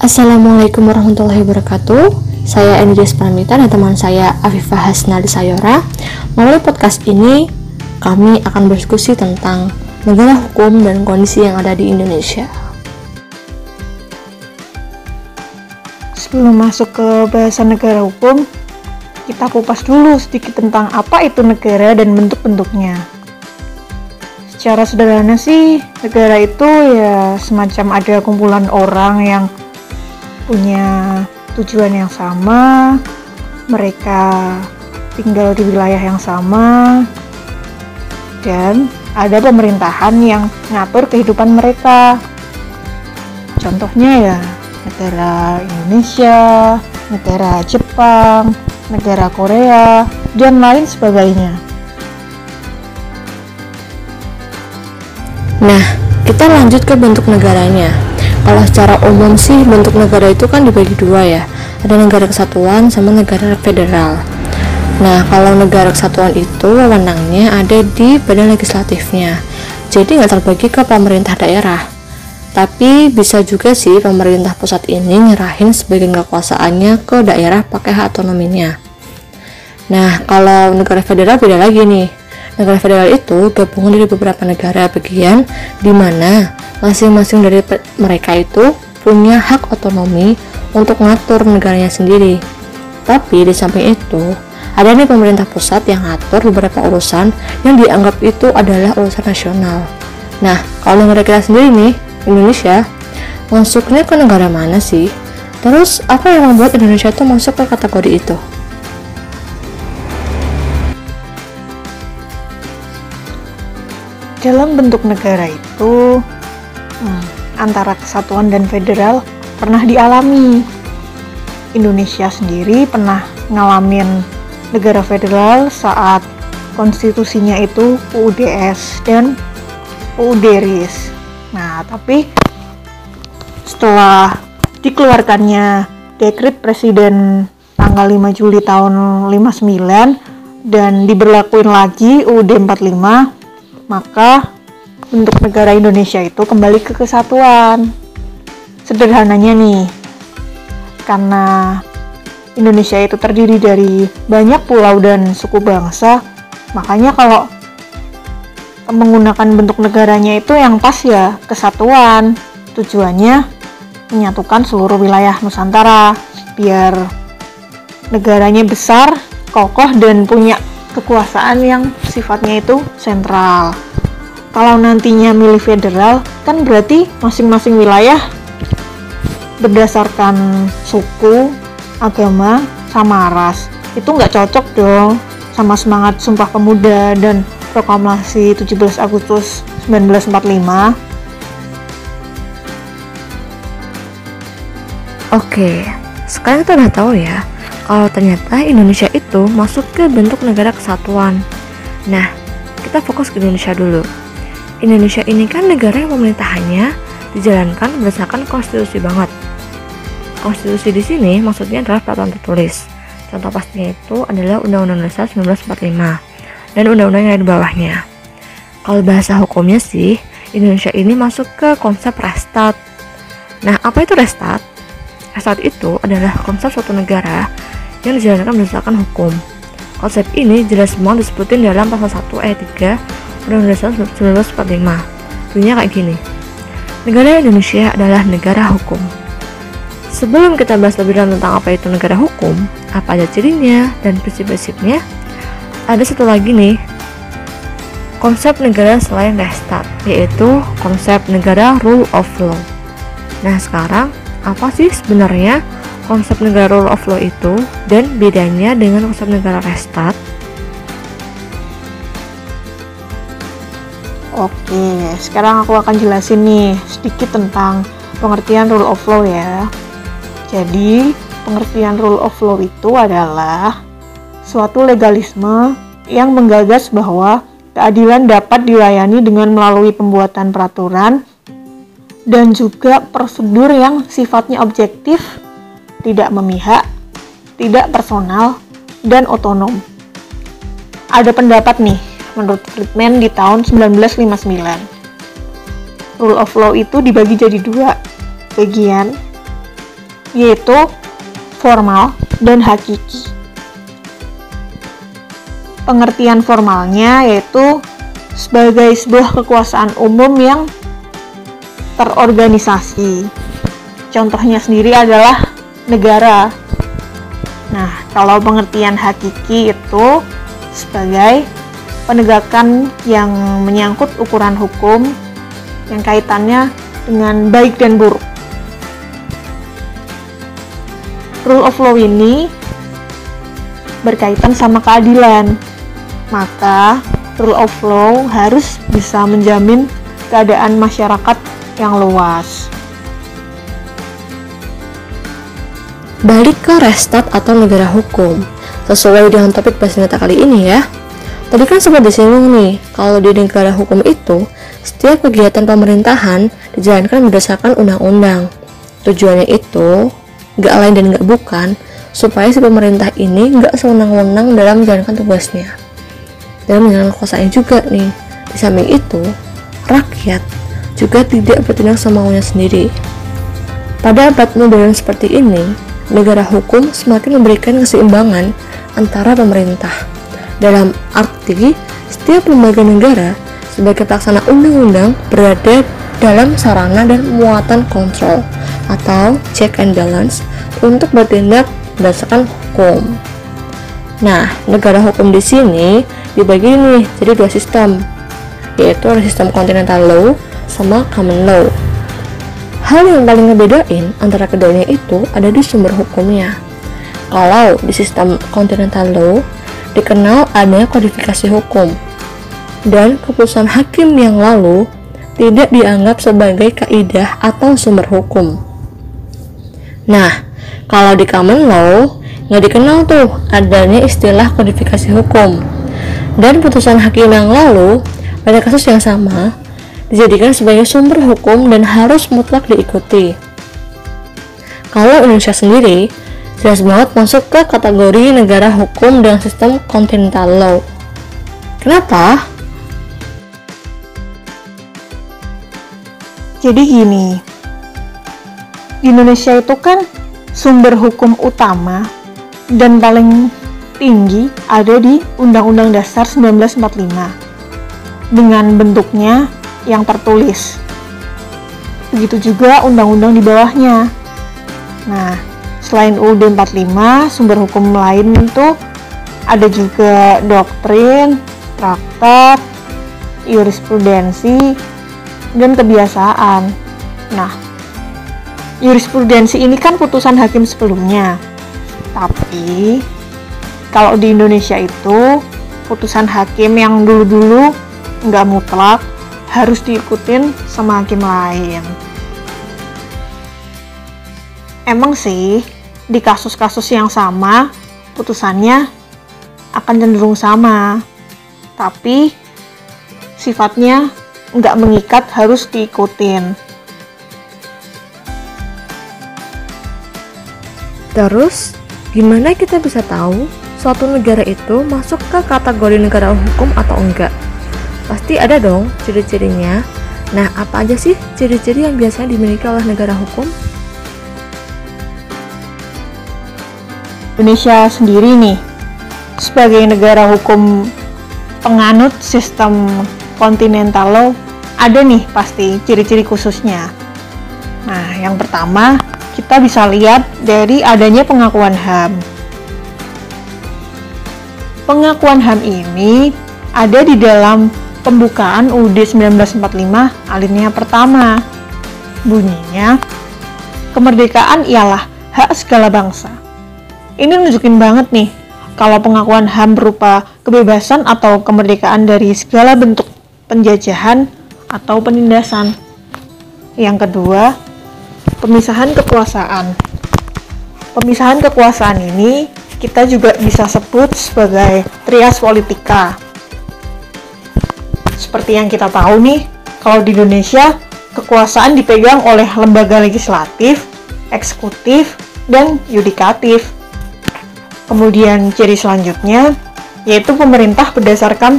Assalamualaikum warahmatullahi wabarakatuh. Saya Enrides Pramita dan teman saya Afifah Hasnali Sayora. Melalui podcast ini kami akan berdiskusi tentang negara hukum dan kondisi yang ada di Indonesia. Sebelum masuk ke bahasan negara hukum, kita kupas dulu sedikit tentang apa itu negara dan bentuk-bentuknya. Secara sederhana sih, negara itu ya semacam ada kumpulan orang yang punya tujuan yang sama, mereka tinggal di wilayah yang sama, dan ada pemerintahan yang ngatur kehidupan mereka. Contohnya ya, negara Indonesia, negara Jepang, negara Korea, dan lain sebagainya. Nah, kita lanjut ke bentuk negaranya. Kalau secara umum sih bentuk negara itu kan dibagi dua ya. Ada negara kesatuan sama negara federal. Nah, kalau negara kesatuan itu wewenangnya ada di badan legislatifnya. Jadi nggak terbagi ke pemerintah daerah. Tapi bisa juga sih pemerintah pusat ini nyerahin sebagian kekuasaannya ke daerah pakai hak otonominya. Nah, kalau negara federal beda lagi nih. Negara federal itu gabungan dari beberapa negara bagian di mana masing-masing dari mereka itu punya hak otonomi untuk ngatur negaranya sendiri. Tapi di samping itu, ada nih pemerintah pusat yang ngatur beberapa urusan yang dianggap itu adalah urusan nasional. Nah, kalau negara kita sendiri nih, Indonesia, masuknya ke negara mana sih? Terus, apa yang membuat Indonesia itu masuk ke kategori itu? Dalam bentuk negara itu, hmm, antara kesatuan dan federal pernah dialami. Indonesia sendiri pernah ngalamin negara federal saat konstitusinya itu UUDS dan UUDRIS. Nah, tapi setelah dikeluarkannya dekret presiden tanggal 5 Juli tahun 59 dan diberlakuin lagi UUD 45 maka bentuk negara Indonesia itu kembali ke kesatuan. Sederhananya nih, karena Indonesia itu terdiri dari banyak pulau dan suku bangsa, makanya kalau menggunakan bentuk negaranya itu yang pas ya kesatuan. Tujuannya menyatukan seluruh wilayah Nusantara biar negaranya besar, kokoh dan punya kekuasaan yang sifatnya itu sentral. Kalau nantinya milih federal, kan berarti masing-masing wilayah berdasarkan suku, agama, sama ras. Itu nggak cocok dong sama semangat Sumpah Pemuda dan proklamasi 17 Agustus 1945. Oke, sekarang kita udah tahu ya kalau ternyata Indonesia itu masuk ke bentuk negara kesatuan. Nah, kita fokus ke Indonesia dulu. Indonesia ini kan negara yang pemerintahannya dijalankan berdasarkan konstitusi banget. Konstitusi di sini maksudnya adalah peraturan tertulis. Contoh pastinya itu adalah Undang-Undang Dasar 1945 dan undang-undang yang ada di bawahnya. Kalau bahasa hukumnya sih, Indonesia ini masuk ke konsep restat. Nah, apa itu restat? Restat itu adalah konsep suatu negara yang dijalankan berdasarkan hukum. Konsep ini jelas semua disebutin dalam pasal 1 ayat 3 Undang-Undang Dasar 1945. Bunyinya kayak gini. Negara Indonesia adalah negara hukum. Sebelum kita bahas lebih dalam tentang apa itu negara hukum, apa aja cirinya dan prinsip-prinsipnya, ada satu lagi nih konsep negara selain Restat, yaitu konsep negara rule of law. Nah sekarang, apa sih sebenarnya konsep negara rule of law itu dan bedanya dengan konsep negara restat? Oke, sekarang aku akan jelasin nih sedikit tentang pengertian rule of law ya. Jadi, pengertian rule of law itu adalah suatu legalisme yang menggagas bahwa keadilan dapat dilayani dengan melalui pembuatan peraturan dan juga prosedur yang sifatnya objektif tidak memihak, tidak personal, dan otonom. Ada pendapat nih, menurut Friedman di tahun 1959. Rule of law itu dibagi jadi dua bagian, yaitu formal dan hakiki. Pengertian formalnya yaitu sebagai sebuah kekuasaan umum yang terorganisasi. Contohnya sendiri adalah negara. Nah, kalau pengertian hakiki itu sebagai penegakan yang menyangkut ukuran hukum yang kaitannya dengan baik dan buruk. Rule of law ini berkaitan sama keadilan. Maka, rule of law harus bisa menjamin keadaan masyarakat yang luas. Balik ke restat atau negara hukum. Sesuai dengan topik bahasa kita kali ini ya. Tadi kan sempat disinggung nih, kalau di negara hukum itu, setiap kegiatan pemerintahan dijalankan berdasarkan undang-undang. Tujuannya itu, gak lain dan gak bukan, supaya si pemerintah ini gak sewenang-wenang dalam menjalankan tugasnya. Dalam menjalankan kekuasaannya juga nih. Di samping itu, rakyat juga tidak bertindak semaunya sendiri. Pada abad modern seperti ini, negara hukum semakin memberikan keseimbangan antara pemerintah. Dalam arti, setiap lembaga negara sebagai pelaksana undang-undang berada dalam sarana dan muatan kontrol atau check and balance untuk bertindak berdasarkan hukum. Nah, negara hukum di sini dibagi nih jadi dua sistem, yaitu sistem continental law sama common law. Hal yang paling ngebedain antara keduanya itu ada di sumber hukumnya. Kalau di sistem continental law, dikenal adanya kodifikasi hukum, dan keputusan hakim yang lalu tidak dianggap sebagai kaidah atau sumber hukum. Nah, kalau di common law, nggak dikenal tuh adanya istilah kodifikasi hukum. Dan putusan hakim yang lalu, pada kasus yang sama, dijadikan sebagai sumber hukum dan harus mutlak diikuti. Kalau Indonesia sendiri, jelas banget masuk ke kategori negara hukum dengan sistem continental law. Kenapa? Jadi gini, Indonesia itu kan sumber hukum utama dan paling tinggi ada di Undang-Undang Dasar 1945 dengan bentuknya yang tertulis. Begitu juga undang-undang di bawahnya. Nah, selain UUD 45, sumber hukum lain itu ada juga doktrin, traktat, jurisprudensi, dan kebiasaan. Nah, jurisprudensi ini kan putusan hakim sebelumnya. Tapi, kalau di Indonesia itu, putusan hakim yang dulu-dulu nggak mutlak, harus diikutin sama hakim lain. Emang sih, di kasus-kasus yang sama, putusannya akan cenderung sama. Tapi, sifatnya nggak mengikat harus diikutin. Terus, gimana kita bisa tahu suatu negara itu masuk ke kategori negara hukum atau enggak? Pasti ada dong ciri-cirinya. Nah, apa aja sih ciri-ciri yang biasanya dimiliki oleh negara hukum? Indonesia sendiri nih, sebagai negara hukum penganut sistem continental law, ada nih pasti ciri-ciri khususnya. Nah, yang pertama, kita bisa lihat dari adanya pengakuan HAM. Pengakuan HAM ini ada di dalam pembukaan UUD 1945 alinea pertama. Bunyinya, kemerdekaan ialah hak segala bangsa. Ini nunjukin banget nih, kalau pengakuan HAM berupa kebebasan atau kemerdekaan dari segala bentuk penjajahan atau penindasan. Yang kedua, pemisahan kekuasaan. Pemisahan kekuasaan ini kita juga bisa sebut sebagai trias politika seperti yang kita tahu nih, kalau di Indonesia kekuasaan dipegang oleh lembaga legislatif, eksekutif, dan yudikatif. Kemudian ciri selanjutnya yaitu pemerintah berdasarkan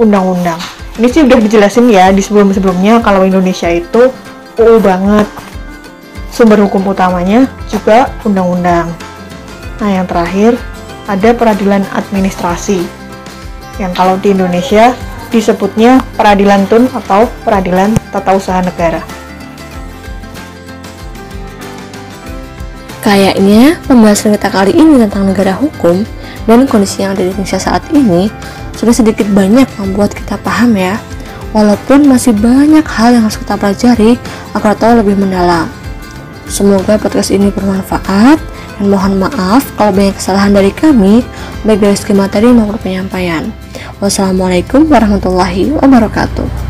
undang-undang. Ini sih udah dijelasin ya di sebelum-sebelumnya kalau Indonesia itu UU banget. sumber hukum utamanya juga undang-undang. Nah, yang terakhir ada peradilan administrasi. Yang kalau di Indonesia disebutnya peradilan tun atau peradilan tata usaha negara. Kayaknya pembahasan kita kali ini tentang negara hukum dan kondisi yang ada di Indonesia saat ini sudah sedikit banyak membuat kita paham ya. Walaupun masih banyak hal yang harus kita pelajari agar tahu lebih mendalam. Semoga podcast ini bermanfaat dan mohon maaf kalau banyak kesalahan dari kami baik dari segi materi maupun penyampaian. Wassalamualaikum warahmatullahi wabarakatuh.